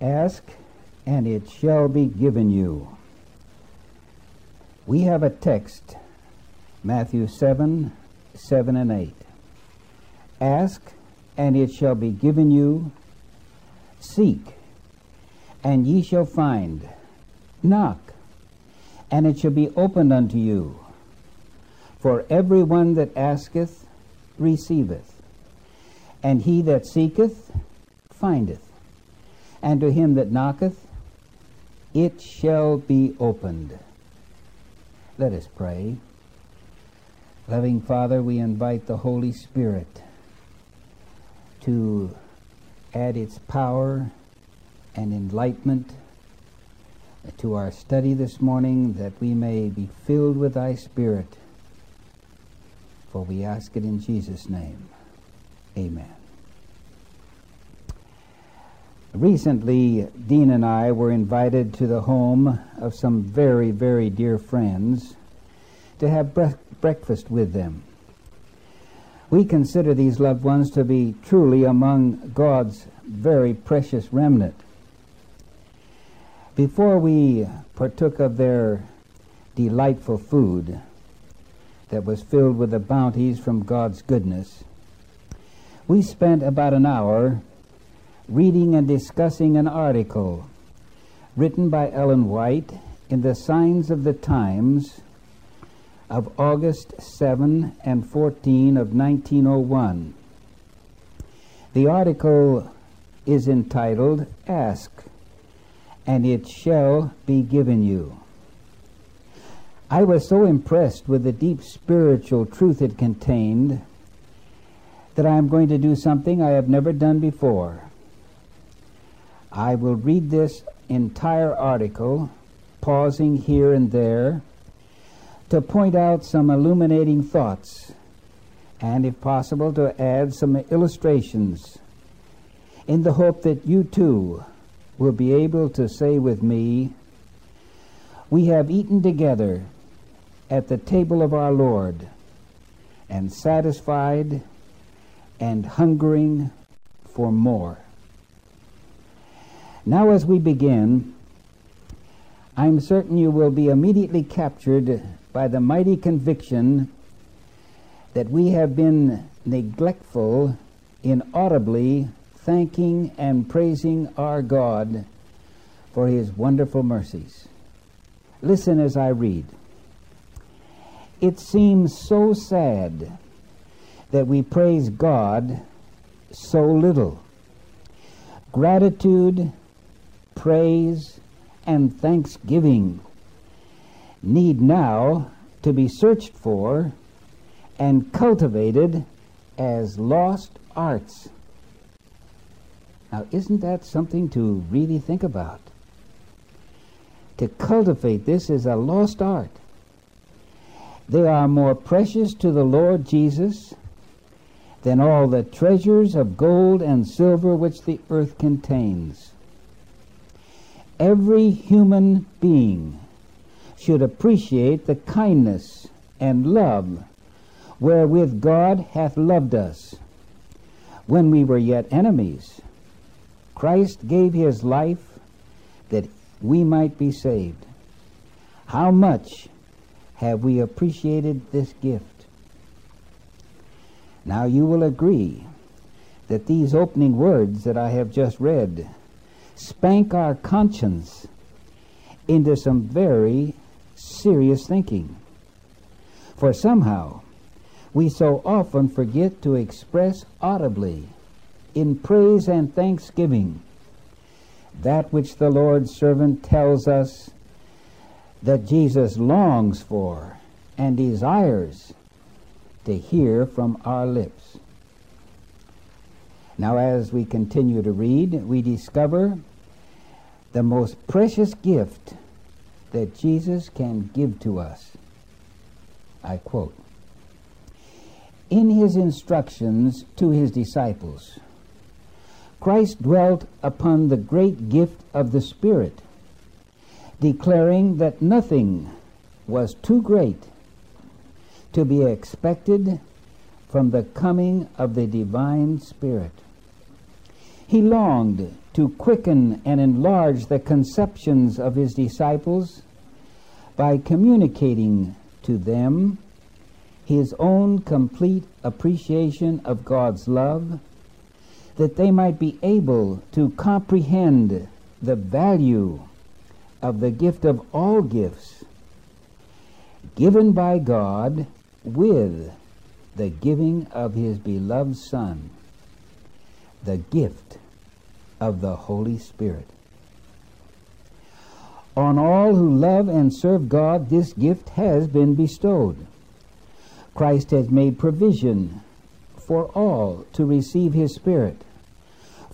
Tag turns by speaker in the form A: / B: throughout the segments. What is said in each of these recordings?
A: Ask, and it shall be given you. We have a text, Matthew 7 7 and 8. Ask, and it shall be given you. Seek, and ye shall find. Knock, and it shall be opened unto you. For every one that asketh receiveth, and he that seeketh findeth, and to him that knocketh it shall be opened. Let us pray. Loving Father, we invite the Holy Spirit to add its power and enlightenment to our study this morning that we may be filled with thy Spirit. For we ask it in Jesus' name. Amen. Recently, Dean and I were invited to the home of some very, very dear friends to have bre- breakfast with them. We consider these loved ones to be truly among God's very precious remnant. Before we partook of their delightful food that was filled with the bounties from God's goodness, we spent about an hour reading and discussing an article written by Ellen White in the Signs of the Times of August 7 and 14 of 1901. The article is entitled Ask, and it shall be given you. I was so impressed with the deep spiritual truth it contained that I am going to do something I have never done before. I will read this entire article, pausing here and there to point out some illuminating thoughts and, if possible, to add some illustrations in the hope that you too will be able to say with me, We have eaten together at the table of our Lord, and satisfied and hungering for more. Now, as we begin, I'm certain you will be immediately captured by the mighty conviction that we have been neglectful in audibly thanking and praising our God for his wonderful mercies. Listen as I read. It seems so sad that we praise God so little. Gratitude, praise, and thanksgiving need now to be searched for and cultivated as lost arts. Now, isn't that something to really think about? To cultivate this is a lost art. They are more precious to the Lord Jesus than all the treasures of gold and silver which the earth contains. Every human being should appreciate the kindness and love wherewith God hath loved us. When we were yet enemies, Christ gave his life that we might be saved. How much have we appreciated this gift? Now you will agree that these opening words that I have just read spank our conscience into some very serious thinking. For somehow we so often forget to express audibly in praise and thanksgiving that which the Lord's servant tells us that Jesus longs for and desires to hear from our lips. Now, as we continue to read, we discover the most precious gift that Jesus can give to us. I quote In his instructions to his disciples, Christ dwelt upon the great gift of the Spirit, declaring that nothing was too great to be expected from the coming of the divine Spirit. He longed to quicken and enlarge the conceptions of his disciples by communicating to them his own complete appreciation of God's love, that they might be able to comprehend the value of the gift of all gifts given by God with the giving of his beloved Son, the gift of the Holy Spirit. On all who love and serve God, this gift has been bestowed. Christ has made provision for all to receive his Spirit,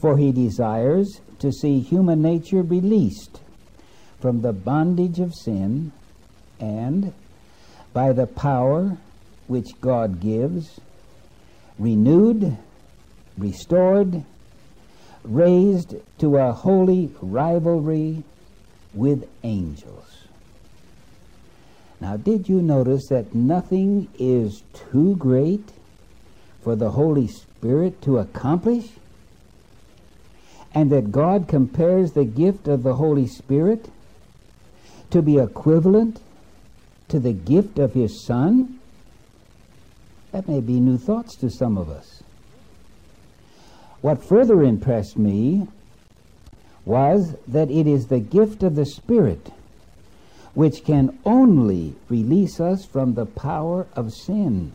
A: for he desires to see human nature released from the bondage of sin and, by the power which God gives, renewed, restored, raised to a holy rivalry with angels. Now, did you notice that nothing is too great for the Holy Spirit to accomplish? And that God compares the gift of the Holy Spirit to be equivalent to the gift of His Son? That may be new thoughts to some of us. What further impressed me was that it is the gift of the Spirit which can only release us from the power of sin.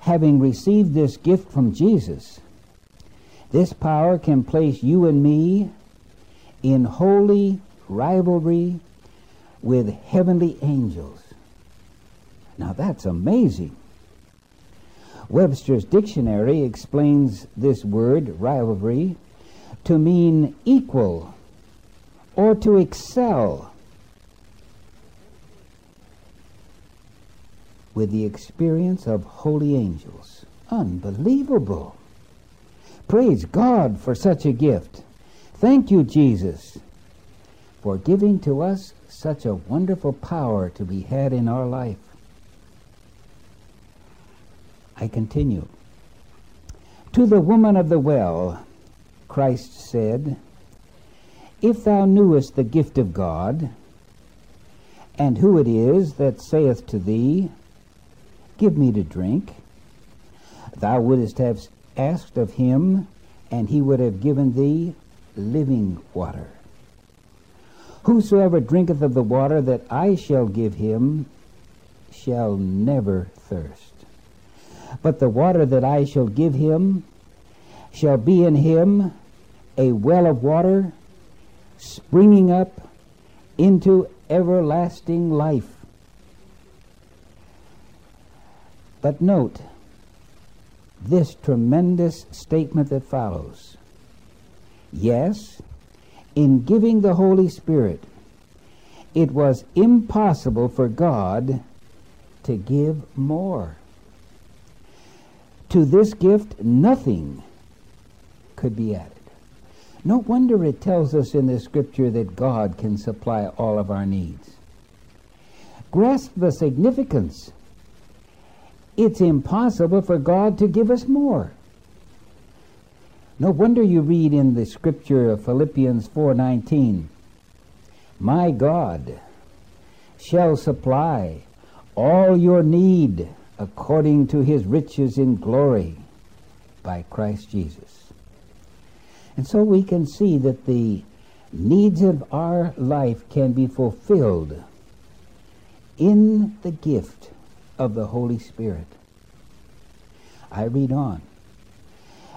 A: Having received this gift from Jesus, this power can place you and me in holy rivalry with heavenly angels. Now that's amazing. Webster's dictionary explains this word, rivalry, to mean equal or to excel with the experience of holy angels. Unbelievable. Praise God for such a gift. Thank you, Jesus, for giving to us such a wonderful power to be had in our life. I continue. To the woman of the well, Christ said, If thou knewest the gift of God, and who it is that saith to thee, Give me to drink, thou wouldst have asked of him, and he would have given thee living water. Whosoever drinketh of the water that I shall give him shall never thirst. But the water that I shall give him shall be in him a well of water springing up into everlasting life. But note this tremendous statement that follows. Yes, in giving the Holy Spirit, it was impossible for God to give more. To this gift, nothing could be added. No wonder it tells us in the scripture that God can supply all of our needs. Grasp the significance. It's impossible for God to give us more. No wonder you read in the scripture of Philippians 4:19, "My God shall supply all your need according to his riches in glory by Christ Jesus. And so we can see that the needs of our life can be fulfilled in the gift of the Holy Spirit. I read on.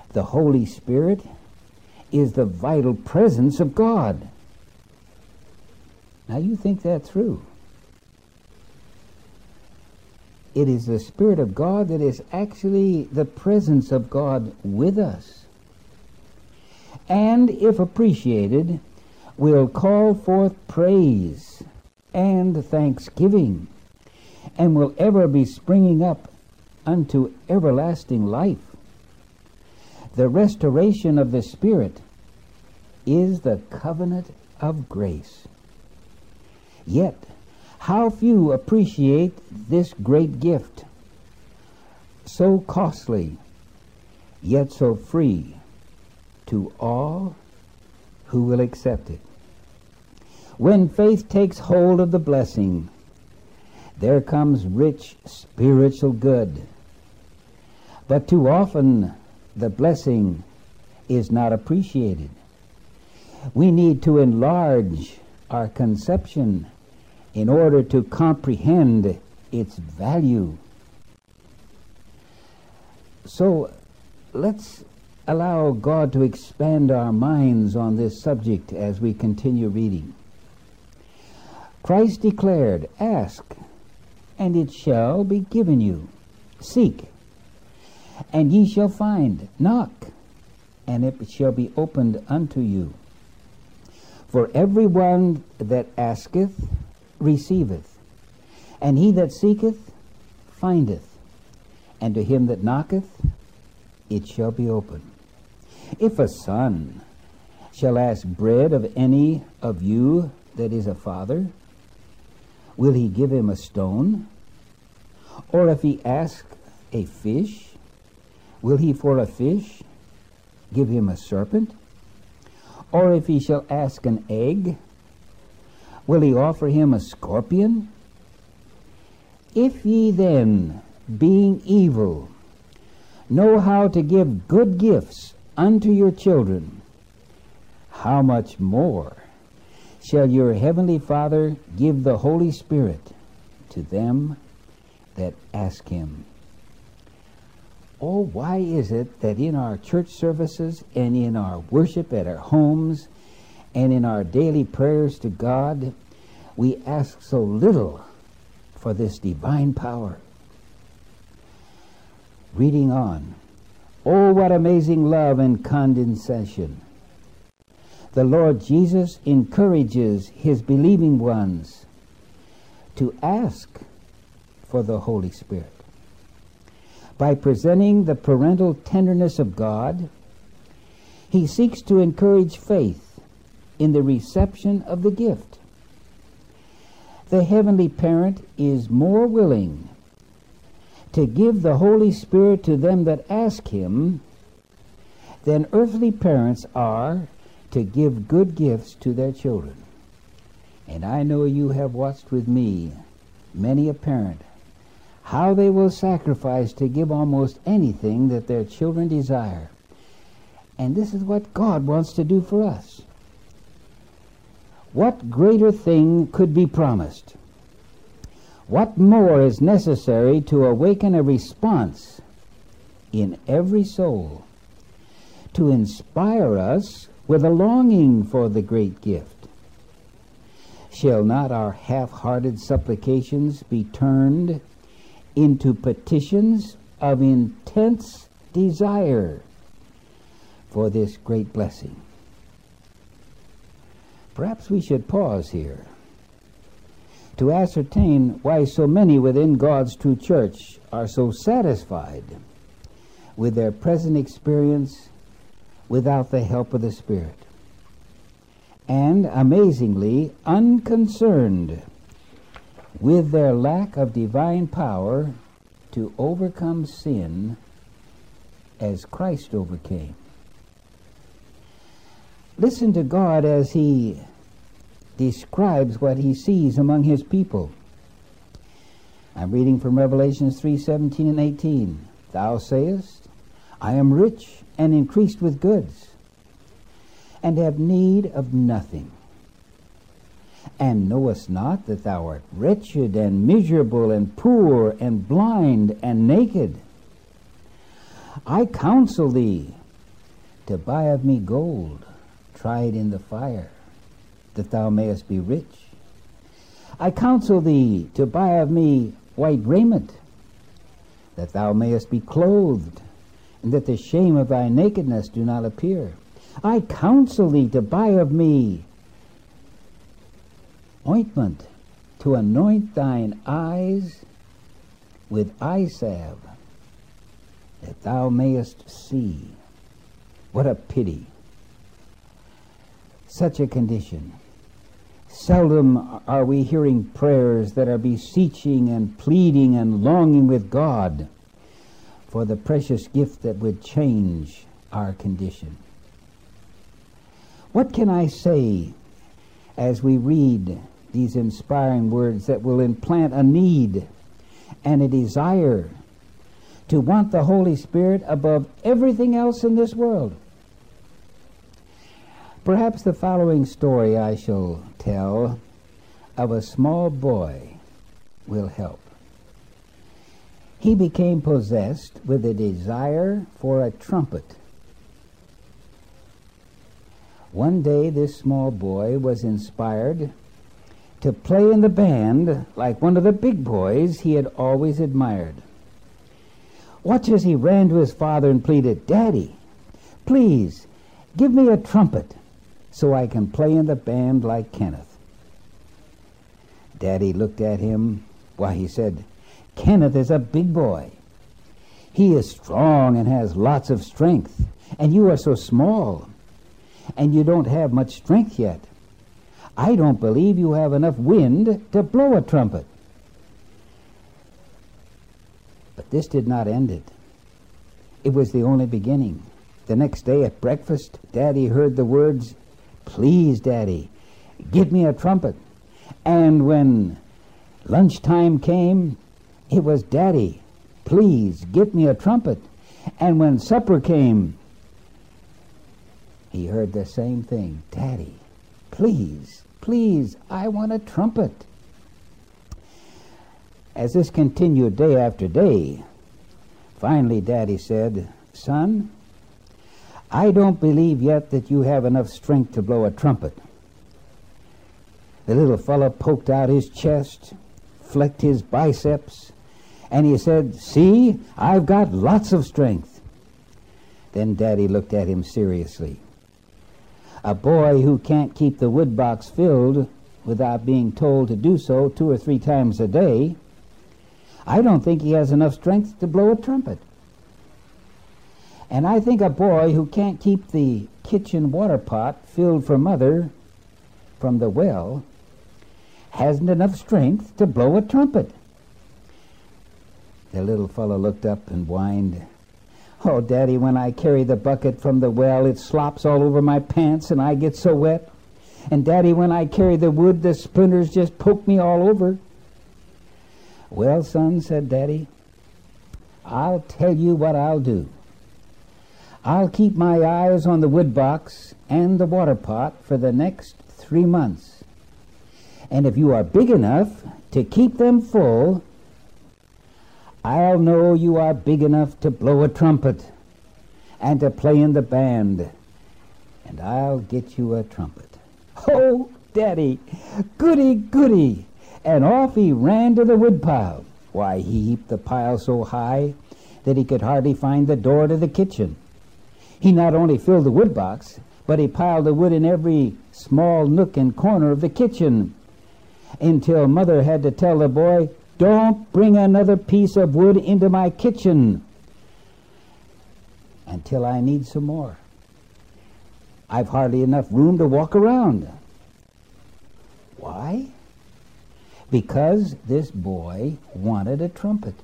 A: The Holy Spirit is the vital presence of God. Now you think that through. It is the Spirit of God that is actually the presence of God with us. And if appreciated, will call forth praise and thanksgiving, and will ever be springing up unto everlasting life. The restoration of the Spirit is the covenant of grace. Yet, how few appreciate this great gift, so costly, yet so free to all who will accept it. When faith takes hold of the blessing, there comes rich spiritual good. But too often, the blessing is not appreciated. We need to enlarge our conception in order to comprehend its value. So let's allow God to expand our minds on this subject as we continue reading. Christ declared, Ask, and it shall be given you. Seek, and ye shall find. Knock, and it shall be opened unto you. For every one that asketh receiveth, and he that seeketh findeth, and to him that knocketh it shall be open. If a son shall ask bread of any of you that is a father, will he give him a stone? Or if he ask a fish, will he for a fish give him a serpent? Or if he shall ask an egg, will he offer him a scorpion? If ye then, being evil, know how to give good gifts unto your children, how much more shall your heavenly Father give the Holy Spirit to them that ask him? Oh, why is it that in our church services and in our worship at our homes and in our daily prayers to God, we ask so little for this divine power? Reading on. Oh, what amazing love and condescension. The Lord Jesus encourages his believing ones to ask for the Holy Spirit. By presenting the parental tenderness of God, he seeks to encourage faith in the reception of the gift. The heavenly parent is more willing to give the Holy Spirit to them that ask him than earthly parents are to give good gifts to their children. And I know you have watched with me many a parent how they will sacrifice to give almost anything that their children desire. And this is what God wants to do for us. What greater thing could be promised? What more is necessary to awaken a response in every soul to inspire us with a longing for the great gift? Shall not our half hearted supplications be turned into petitions of intense desire for this great blessing? Perhaps we should pause here to ascertain why so many within God's true church are so satisfied with their present experience without the help of the Spirit, and amazingly unconcerned with their lack of divine power to overcome sin as Christ overcame. Listen to God as He describes what he sees among his people. I'm reading from Revelations 3:17 and 18. Thou sayest, I am rich and increased with goods, and have need of nothing. And knowest not that thou art wretched and miserable and poor and blind and naked? I counsel thee to buy of me gold tried in the fire that thou mayest be rich. I counsel thee to buy of me white raiment, that thou mayest be clothed, and that the shame of thy nakedness do not appear. I counsel thee to buy of me ointment to anoint thine eyes with eye salve, that thou mayest see. What a pity! Such a condition. Seldom are we hearing prayers that are beseeching and pleading and longing with God for the precious gift that would change our condition. What can I say as we read these inspiring words that will implant a need and a desire to want the Holy Spirit above everything else in this world? Perhaps the following story I shall tell of a small boy will help. He became possessed with a desire for a trumpet. One day, this small boy was inspired to play in the band like one of the big boys he had always admired. Watch as he ran to his father and pleaded, Daddy, please give me a trumpet so I can play in the band like Kenneth. Daddy looked at him. Why, he said, Kenneth is a big boy. He is strong and has lots of strength, and you are so small, and you don't have much strength yet. I don't believe you have enough wind to blow a trumpet. But this did not end it. It was the only beginning. The next day at breakfast, Daddy heard the words, Please, Daddy, get me a trumpet. And when lunchtime came, it was, Daddy, please get me a trumpet. And when supper came, he heard the same thing Daddy, please, please, I want a trumpet. As this continued day after day, finally Daddy said, Son, I don't believe yet that you have enough strength to blow a trumpet. The little fellow poked out his chest, flecked his biceps, and he said, See, I've got lots of strength. Then Daddy looked at him seriously. A boy who can't keep the wood box filled without being told to do so two or three times a day, I don't think he has enough strength to blow a trumpet. And I think a boy who can't keep the kitchen water pot filled for mother from the well hasn't enough strength to blow a trumpet. The little fellow looked up and whined, Oh, Daddy, when I carry the bucket from the well, it slops all over my pants and I get so wet. And, Daddy, when I carry the wood, the splinters just poke me all over. Well, son, said Daddy, I'll tell you what I'll do. I'll keep my eyes on the wood box and the water pot for the next three months. And if you are big enough to keep them full, I'll know you are big enough to blow a trumpet and to play in the band, and I'll get you a trumpet. Oh, Daddy, goody, goody! And off he ran to the woodpile. Why, he heaped the pile so high that he could hardly find the door to the kitchen. He not only filled the wood box, but he piled the wood in every small nook and corner of the kitchen until Mother had to tell the boy, Don't bring another piece of wood into my kitchen until I need some more. I've hardly enough room to walk around. Why? Because this boy wanted a trumpet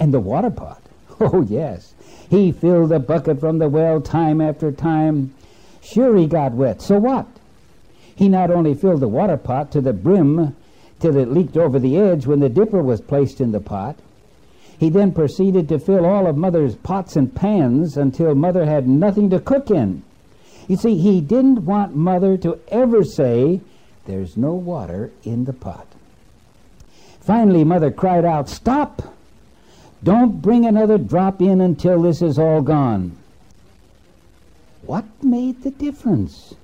A: and the water pot. Oh, yes. He filled the bucket from the well time after time. Sure, he got wet. So what? He not only filled the water pot to the brim till it leaked over the edge when the dipper was placed in the pot, he then proceeded to fill all of Mother's pots and pans until Mother had nothing to cook in. You see, he didn't want Mother to ever say, There's no water in the pot. Finally, Mother cried out, Stop! Don't bring another drop in until this is all gone. What made the difference?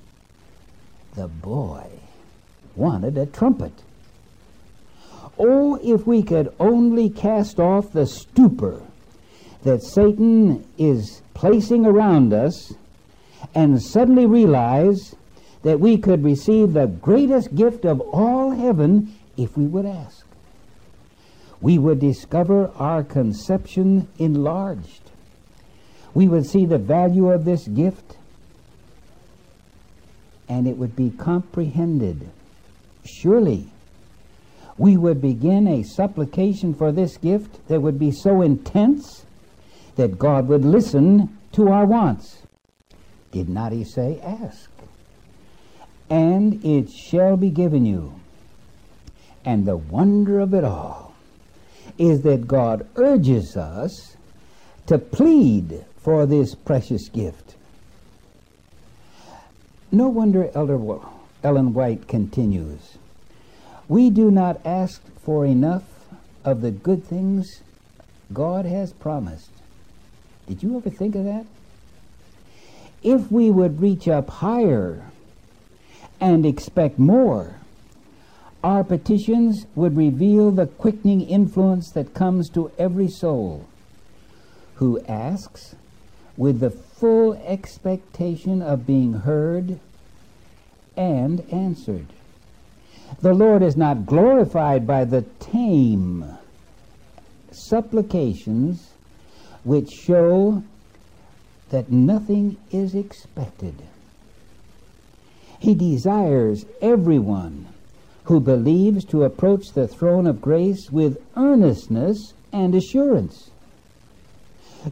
A: The boy wanted a trumpet. Oh, if we could only cast off the stupor that Satan is placing around us and suddenly realize that we could receive the greatest gift of all heaven if we would ask we would discover our conception enlarged. We would see the value of this gift, and it would be comprehended. Surely, we would begin a supplication for this gift that would be so intense that God would listen to our wants. Did not he say, Ask, and it shall be given you. And the wonder of it all is that God urges us to plead for this precious gift. No wonder Elder Ellen White continues, we do not ask for enough of the good things God has promised. Did you ever think of that? If we would reach up higher and expect more, our petitions would reveal the quickening influence that comes to every soul who asks with the full expectation of being heard and answered. The Lord is not glorified by the tame supplications which show that nothing is expected. He desires everyone who believes to approach the throne of grace with earnestness and assurance.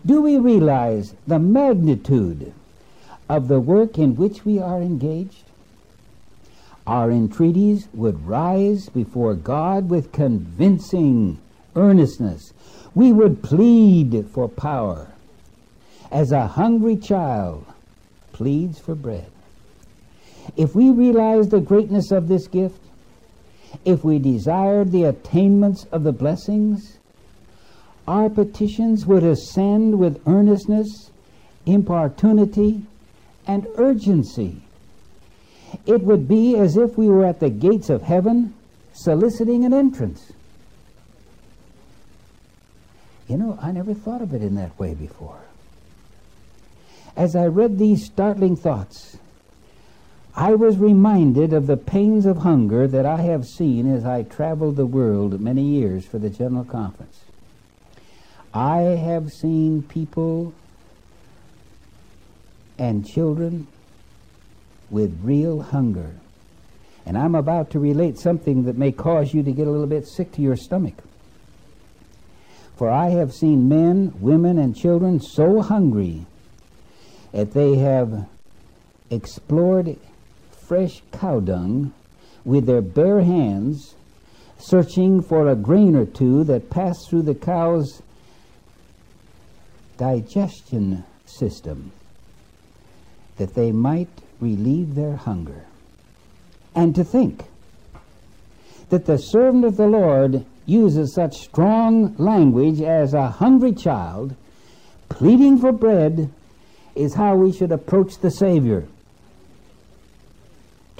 A: Do we realize the magnitude of the work in which we are engaged? Our entreaties would rise before God with convincing earnestness. We would plead for power as a hungry child pleads for bread. If we realize the greatness of this gift, if we desired the attainments of the blessings, our petitions would ascend with earnestness, importunity, and urgency. It would be as if we were at the gates of heaven soliciting an entrance. You know, I never thought of it in that way before. As I read these startling thoughts, I was reminded of the pains of hunger that I have seen as I traveled the world many years for the General Conference. I have seen people and children with real hunger. And I'm about to relate something that may cause you to get a little bit sick to your stomach. For I have seen men, women, and children so hungry that they have explored fresh cow dung with their bare hands, searching for a grain or two that passed through the cow's digestion system that they might relieve their hunger. And to think that the servant of the Lord uses such strong language as a hungry child pleading for bread is how we should approach the Savior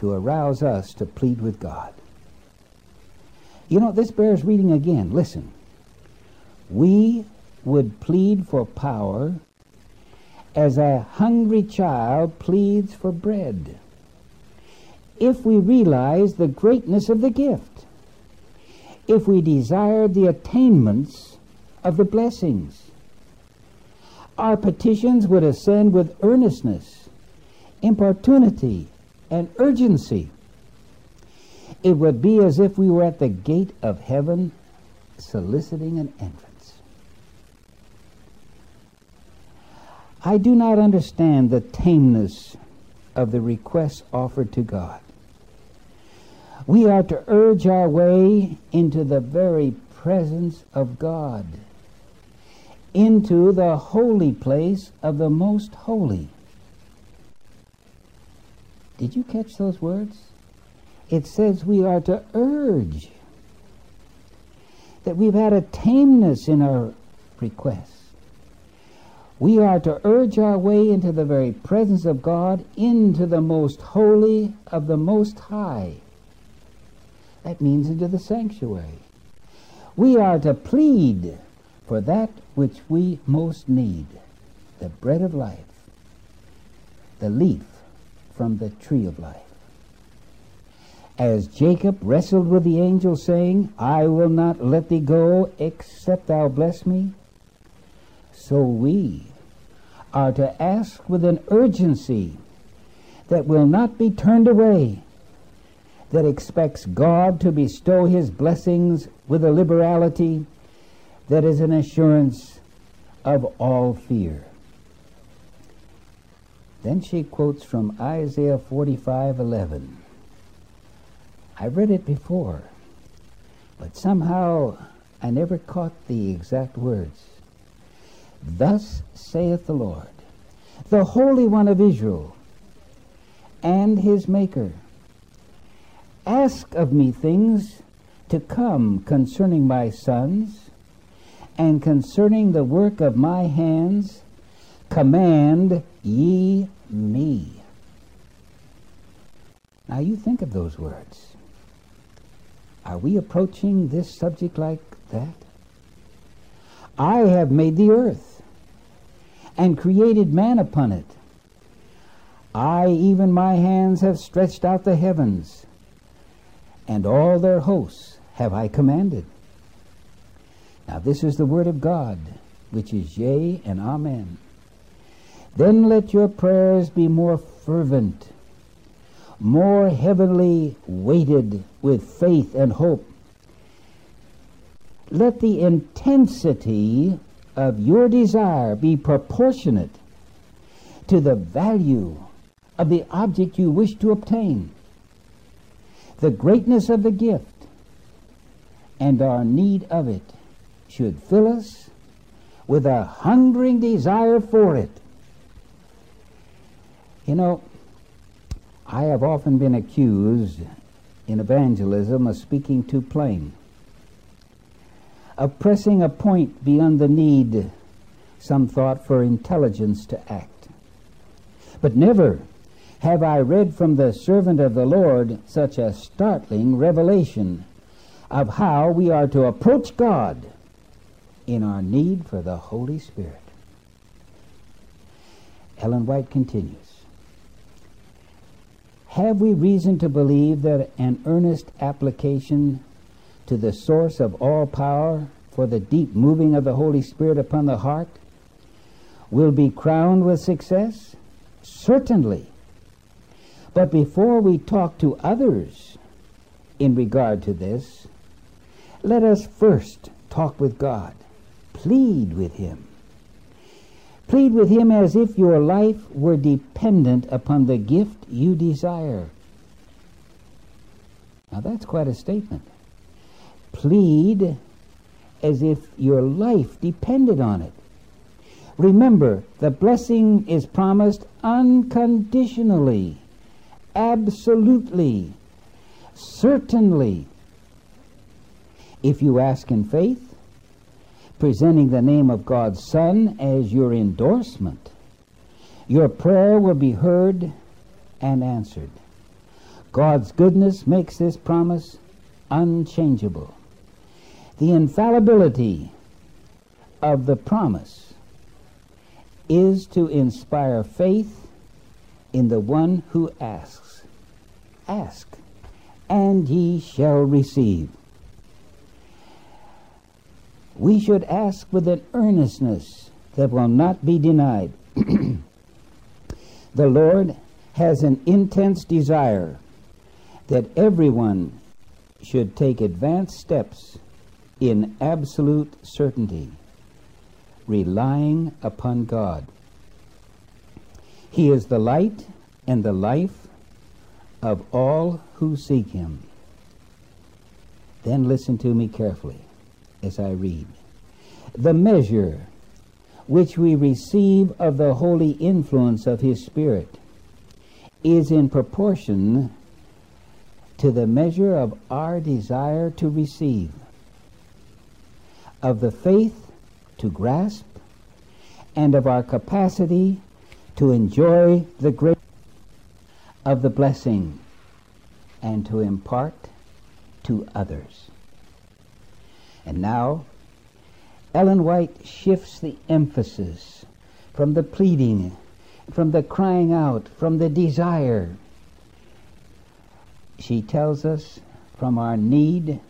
A: to arouse us to plead with God. You know, this bears reading again. Listen. We would plead for power as a hungry child pleads for bread. If we realize the greatness of the gift, if we desire the attainments of the blessings, our petitions would ascend with earnestness, importunity, and urgency. It would be as if we were at the gate of heaven soliciting an entrance. I do not understand the tameness of the requests offered to God. We are to urge our way into the very presence of God, into the holy place of the most holy. Did you catch those words? It says we are to urge that we've had a tameness in our requests. We are to urge our way into the very presence of God, into the most holy of the Most High. That means into the sanctuary. We are to plead for that which we most need the bread of life, the leaf from the tree of life. As Jacob wrestled with the angel, saying, I will not let thee go except thou bless me, so we are to ask with an urgency that will not be turned away, that expects God to bestow his blessings with a liberality that is an assurance of all fear. Then she quotes from Isaiah 45:11. I read it before, but somehow I never caught the exact words. Thus saith the Lord, the Holy One of Israel, and his Maker. Ask of me things to come concerning my sons, and concerning the work of my hands, command ye me. Now you think of those words. Are we approaching this subject like that? I have made the earth and created man upon it. I, even my hands, have stretched out the heavens, and all their hosts have I commanded. Now, this is the word of God, which is yea and amen. Then let your prayers be more fervent, more heavenly weighted with faith and hope. Let the intensity of your desire be proportionate to the value of the object you wish to obtain, the greatness of the gift, and our need of it should fill us with a hungering desire for it. You know, I have often been accused in evangelism of speaking too plain, of pressing a point beyond the need, some thought, for intelligence to act. But never have I read from the servant of the Lord such a startling revelation of how we are to approach God in our need for the Holy Spirit. Ellen White continues Have we reason to believe that an earnest application to the source of all power for the deep moving of the Holy Spirit upon the heart will be crowned with success? Certainly. But before we talk to others in regard to this, let us first talk with God. Plead with Him. Plead with Him as if your life were dependent upon the gift you desire. Now that's quite a statement. Plead as if your life depended on it. Remember, the blessing is promised unconditionally, absolutely, certainly. If you ask in faith, presenting the name of God's Son as your endorsement, your prayer will be heard and answered. God's goodness makes this promise unchangeable. The infallibility of the promise is to inspire faith in the one who asks. Ask, and ye shall receive we should ask with an earnestness that will not be denied. the Lord has an intense desire that everyone should take advanced steps in absolute certainty, relying upon God. He is the light and the life of all who seek Him. Then listen to me carefully as I read. The measure which we receive of the holy influence of His Spirit is in proportion to the measure of our desire to receive, of the faith to grasp, and of our capacity to enjoy the grace of the blessing and to impart to others. And now, Ellen White shifts the emphasis from the pleading, from the crying out, from the desire. She tells us from our need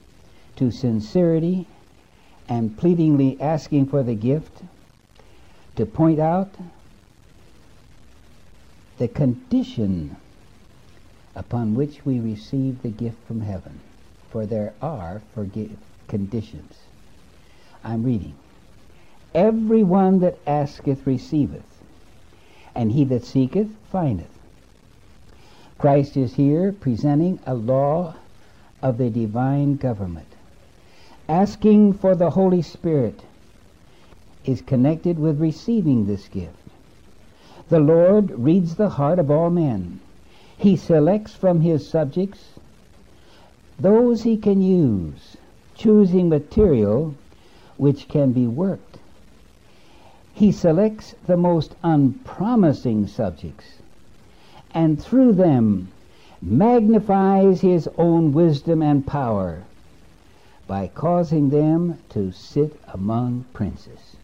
A: to sincerity and pleadingly asking for the gift to point out the condition upon which we receive the gift from heaven. For there are forgive, conditions. I'm reading. Every one that asketh receiveth, and he that seeketh findeth. Christ is here presenting a law of the divine government. Asking for the Holy Spirit is connected with receiving this gift. The Lord reads the heart of all men. He selects from his subjects those he can use, choosing material which can be worked. He selects the most unpromising subjects, and through them magnifies his own wisdom and power by causing them to sit among princes.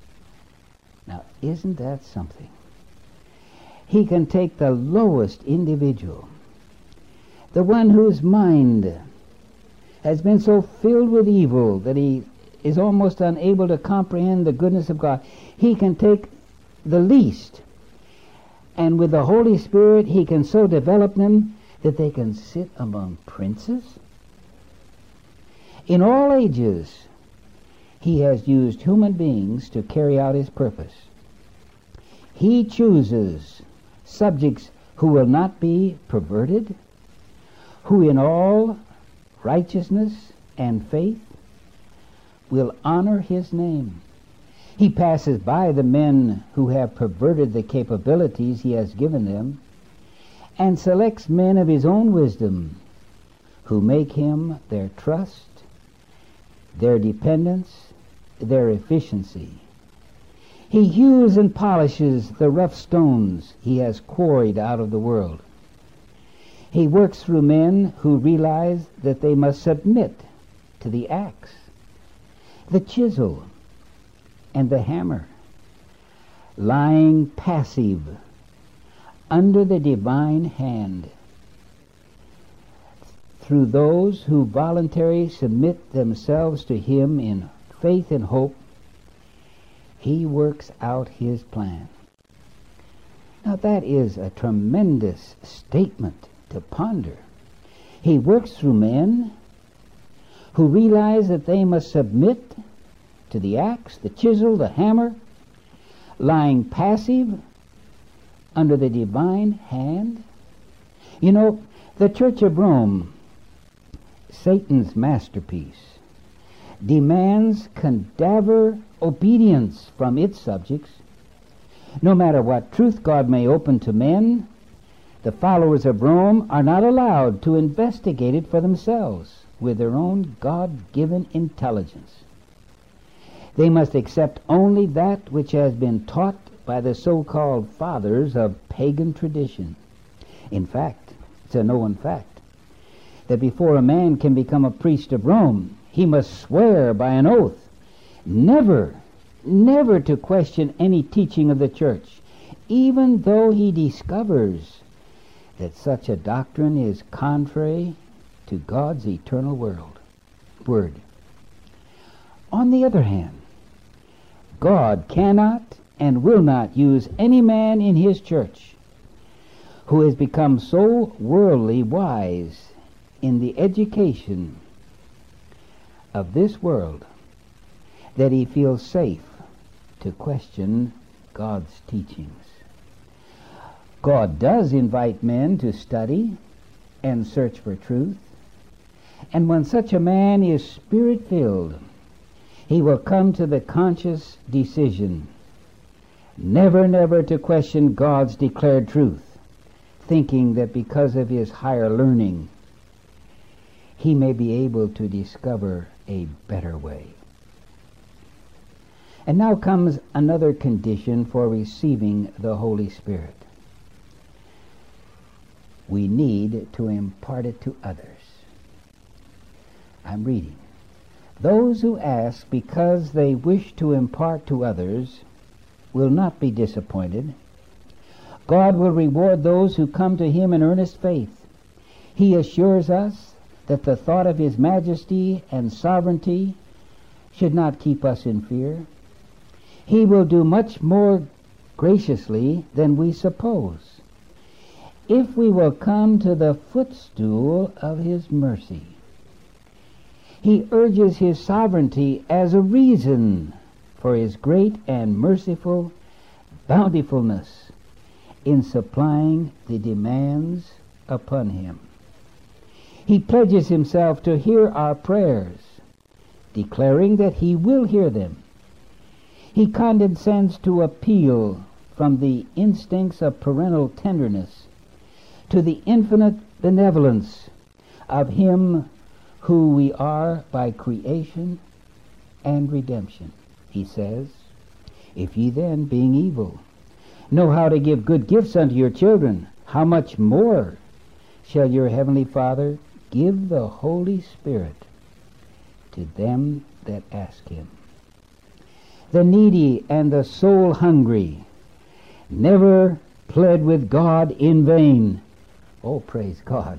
A: Now, isn't that something? He can take the lowest individual, the one whose mind has been so filled with evil that he is almost unable to comprehend the goodness of God. He can take the least, and with the Holy Spirit, he can so develop them that they can sit among princes. In all ages, he has used human beings to carry out his purpose. He chooses subjects who will not be perverted, who in all righteousness and faith will honor his name. He passes by the men who have perverted the capabilities he has given them and selects men of his own wisdom who make him their trust, their dependence, their efficiency. He hews and polishes the rough stones he has quarried out of the world. He works through men who realize that they must submit to the axe, the chisel, and the hammer, lying passive under the divine hand. Through those who voluntarily submit themselves to Him in faith and hope, He works out His plan. Now that is a tremendous statement to ponder. He works through men who realize that they must submit to the axe, the chisel, the hammer, lying passive under the divine hand. You know, the Church of Rome, Satan's masterpiece, demands cadaver obedience from its subjects. No matter what truth God may open to men, the followers of Rome are not allowed to investigate it for themselves with their own God given intelligence. They must accept only that which has been taught by the so called fathers of pagan tradition. In fact, it's a known fact that before a man can become a priest of Rome, he must swear by an oath never, never to question any teaching of the church, even though he discovers that such a doctrine is contrary to God's eternal world, word. On the other hand, God cannot and will not use any man in his church who has become so worldly wise in the education of this world that he feels safe to question God's teachings. God does invite men to study and search for truth. And when such a man is spirit filled, he will come to the conscious decision never, never to question God's declared truth, thinking that because of his higher learning, he may be able to discover a better way. And now comes another condition for receiving the Holy Spirit we need to impart it to others. I'm reading. Those who ask because they wish to impart to others will not be disappointed. God will reward those who come to Him in earnest faith. He assures us that the thought of His majesty and sovereignty should not keep us in fear. He will do much more graciously than we suppose if we will come to the footstool of his mercy. He urges his sovereignty as a reason for his great and merciful bountifulness in supplying the demands upon him. He pledges himself to hear our prayers, declaring that he will hear them. He condescends to appeal from the instincts of parental tenderness to the infinite benevolence of him who we are by creation and redemption. He says, If ye then, being evil, know how to give good gifts unto your children, how much more shall your heavenly Father give the Holy Spirit to them that ask him? The needy and the soul hungry never pled with God in vain. Oh, praise God.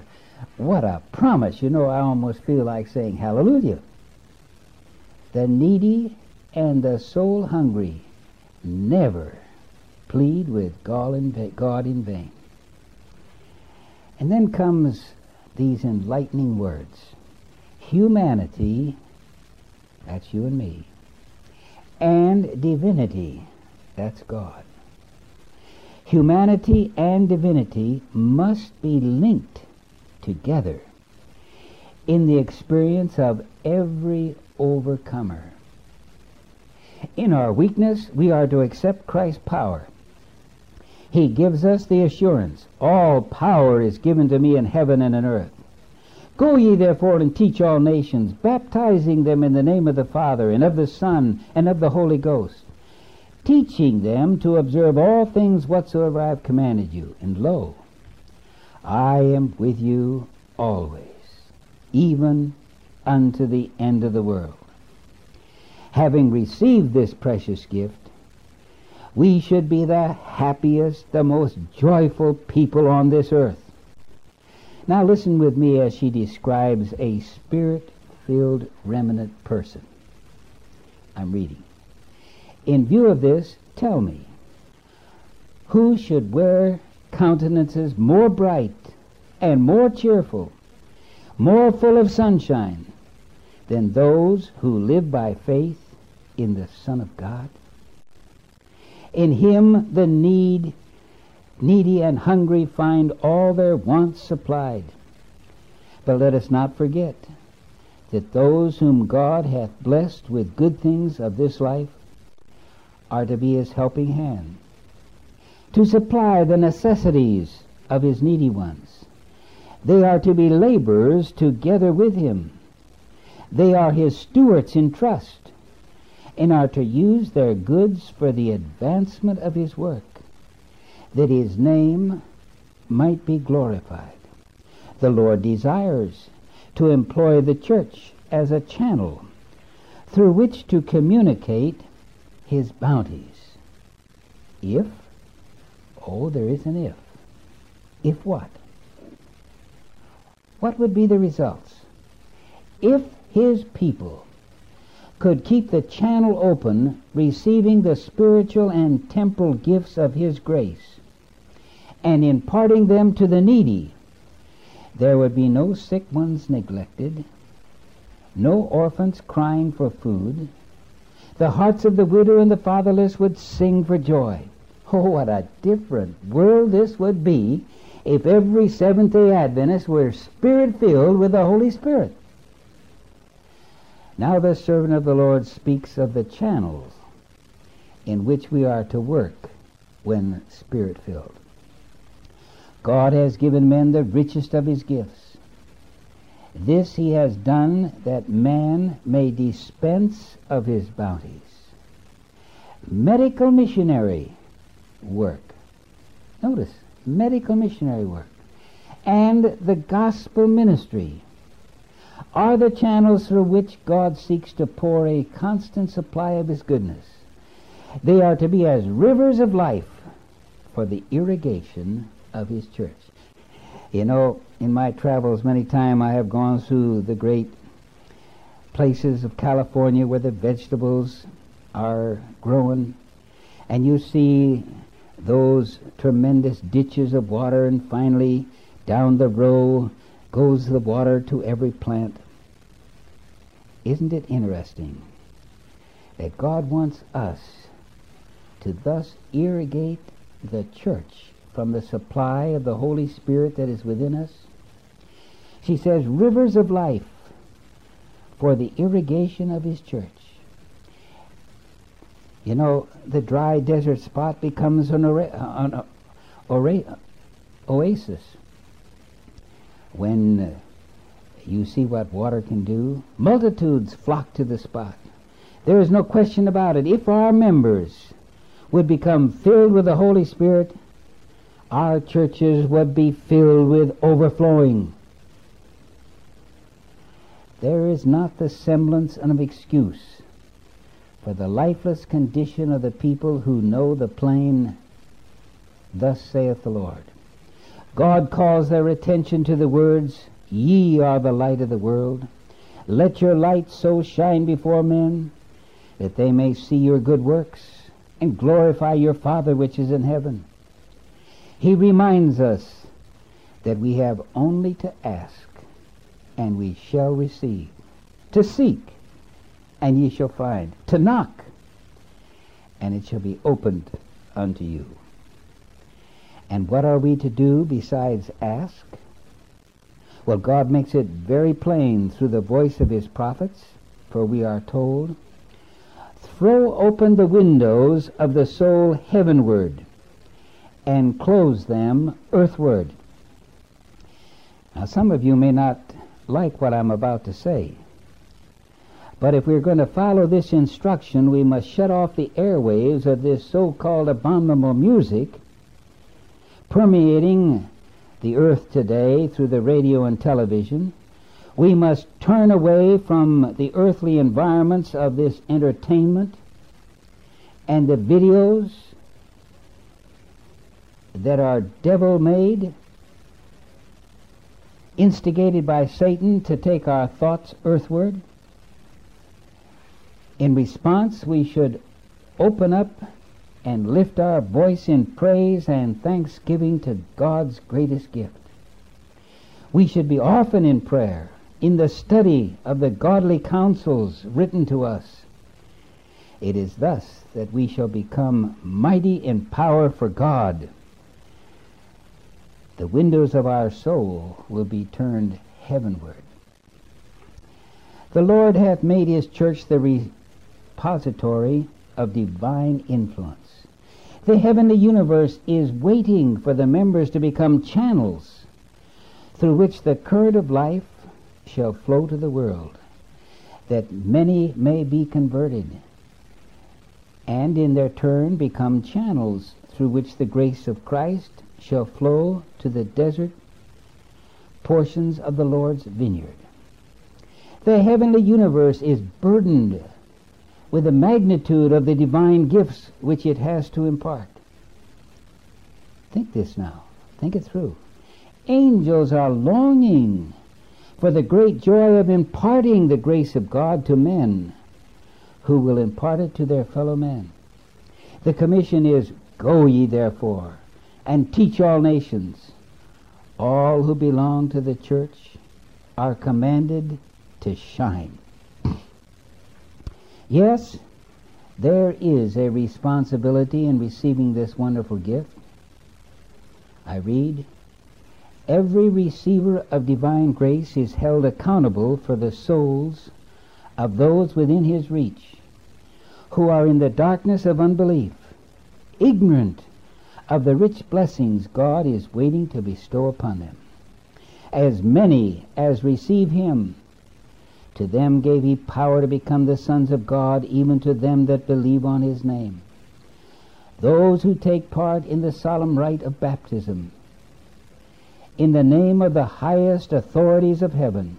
A: What a promise. You know, I almost feel like saying hallelujah. The needy and the soul hungry never plead with God in vain. And then comes these enlightening words. Humanity, that's you and me, and divinity, that's God. Humanity and divinity must be linked together in the experience of every overcomer. In our weakness, we are to accept Christ's power. He gives us the assurance, All power is given to me in heaven and in earth. Go ye therefore and teach all nations, baptizing them in the name of the Father, and of the Son, and of the Holy Ghost, teaching them to observe all things whatsoever I have commanded you. And lo, I am with you always, even unto the end of the world. Having received this precious gift, we should be the happiest, the most joyful people on this earth. Now listen with me as she describes a spirit-filled remnant person. I'm reading. In view of this, tell me, who should wear countenances more bright and more cheerful, more full of sunshine than those who live by faith in the Son of God? In him the need, needy and hungry find all their wants supplied. But let us not forget that those whom God hath blessed with good things of this life are to be his helping hand to supply the necessities of his needy ones. They are to be laborers together with him. They are his stewards in trust and are to use their goods for the advancement of his work, that his name might be glorified. The Lord desires to employ the church as a channel through which to communicate his bounties. If Oh, there is an if. If what? What would be the results? If his people could keep the channel open, receiving the spiritual and temporal gifts of his grace, and imparting them to the needy, there would be no sick ones neglected, no orphans crying for food. The hearts of the widow and the fatherless would sing for joy. Oh, what a different world this would be if every Seventh day Adventist were spirit filled with the Holy Spirit. Now, the servant of the Lord speaks of the channels in which we are to work when spirit filled. God has given men the richest of his gifts. This he has done that man may dispense of his bounties. Medical missionary work. Notice, medical missionary work and the gospel ministry are the channels through which God seeks to pour a constant supply of His goodness. They are to be as rivers of life for the irrigation of His church. You know, in my travels, many times I have gone through the great places of California where the vegetables are growing, and you see those tremendous ditches of water, and finally down the row goes the water to every plant. Isn't it interesting that God wants us to thus irrigate the church from the supply of the Holy Spirit that is within us? She says, rivers of life for the irrigation of his church. You know, the dry desert spot becomes an, an oasis. When uh, you see what water can do, multitudes flock to the spot. There is no question about it. If our members would become filled with the Holy Spirit, our churches would be filled with overflowing. There is not the semblance of excuse for the lifeless condition of the people who know the plain, Thus saith the Lord. God calls their attention to the words, Ye are the light of the world. Let your light so shine before men that they may see your good works and glorify your Father which is in heaven. He reminds us that we have only to ask and we shall receive. To seek, and ye shall find. To knock, and it shall be opened unto you. And what are we to do besides ask? Well, God makes it very plain through the voice of his prophets, for we are told, Throw open the windows of the soul heavenward, and close them earthward. Now, some of you may not like what I'm about to say. But if we're going to follow this instruction, we must shut off the airwaves of this so-called abominable music permeating the earth today through the radio and television. We must turn away from the earthly environments of this entertainment and the videos that are devil made instigated by Satan to take our thoughts earthward. In response, we should open up and lift our voice in praise and thanksgiving to God's greatest gift. We should be often in prayer, in the study of the godly counsels written to us. It is thus that we shall become mighty in power for God the windows of our soul will be turned heavenward. The Lord hath made his church the repository of divine influence. The heavenly universe is waiting for the members to become channels through which the current of life shall flow to the world, that many may be converted, and in their turn become channels through which the grace of Christ shall flow to the desert portions of the Lord's vineyard. The heavenly universe is burdened with the magnitude of the divine gifts which it has to impart. Think this now. Think it through. Angels are longing for the great joy of imparting the grace of God to men who will impart it to their fellow men. The commission is, Go ye therefore and teach all nations. All who belong to the church are commanded to shine. yes, there is a responsibility in receiving this wonderful gift. I read, Every receiver of divine grace is held accountable for the souls of those within his reach who are in the darkness of unbelief, ignorant of the rich blessings God is waiting to bestow upon them. As many as receive him, to them gave he power to become the sons of God, even to them that believe on his name. Those who take part in the solemn rite of baptism, in the name of the highest authorities of heaven,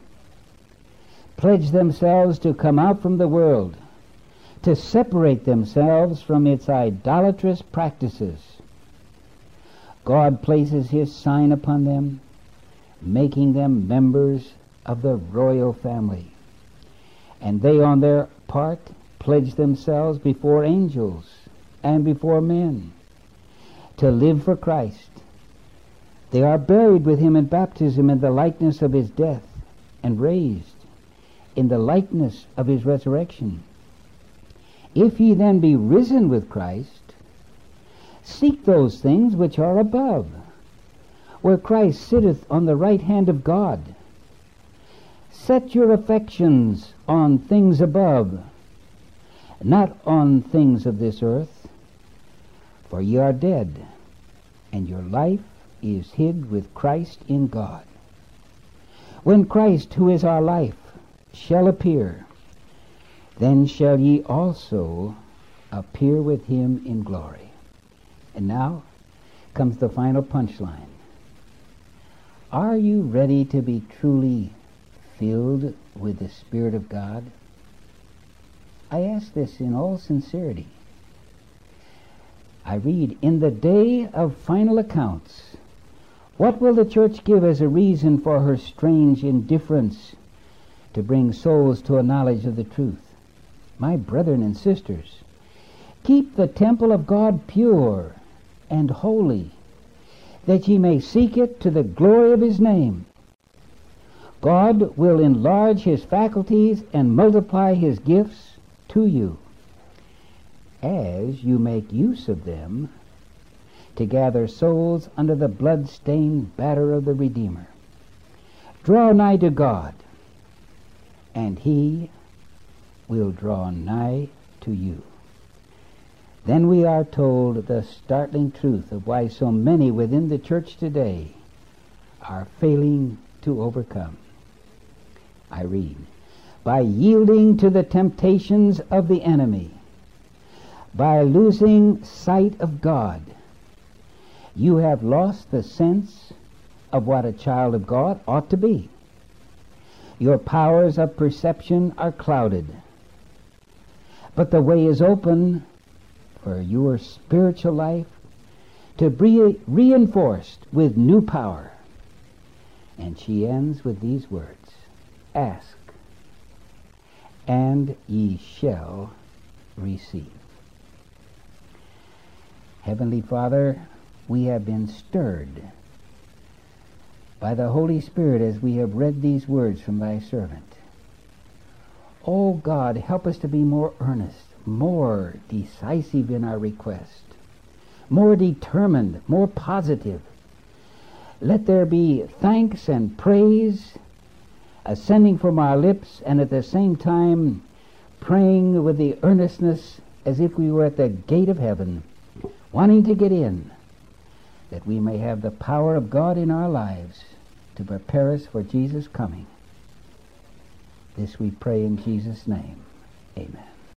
A: pledge themselves to come out from the world, to separate themselves from its idolatrous practices, God places his sign upon them, making them members of the royal family. And they, on their part, pledge themselves before angels and before men to live for Christ. They are buried with him in baptism in the likeness of his death and raised in the likeness of his resurrection. If ye then be risen with Christ, Seek those things which are above, where Christ sitteth on the right hand of God. Set your affections on things above, not on things of this earth. For ye are dead, and your life is hid with Christ in God. When Christ, who is our life, shall appear, then shall ye also appear with him in glory. And now comes the final punchline. Are you ready to be truly filled with the Spirit of God? I ask this in all sincerity. I read, In the day of final accounts, what will the church give as a reason for her strange indifference to bring souls to a knowledge of the truth? My brethren and sisters, keep the temple of God pure and holy that ye may seek it to the glory of his name. God will enlarge his faculties and multiply his gifts to you as you make use of them to gather souls under the blood-stained banner of the Redeemer. Draw nigh to God, and he will draw nigh to you. Then we are told the startling truth of why so many within the church today are failing to overcome. I read, by yielding to the temptations of the enemy, by losing sight of God, you have lost the sense of what a child of God ought to be. Your powers of perception are clouded. But the way is open for your spiritual life to be reinforced with new power. And she ends with these words Ask, and ye shall receive. Heavenly Father, we have been stirred by the Holy Spirit as we have read these words from thy servant. O oh God, help us to be more earnest more decisive in our request, more determined, more positive. Let there be thanks and praise ascending from our lips, and at the same time praying with the earnestness as if we were at the gate of heaven, wanting to get in, that we may have the power of God in our lives to prepare us for Jesus' coming. This we pray in Jesus' name. Amen.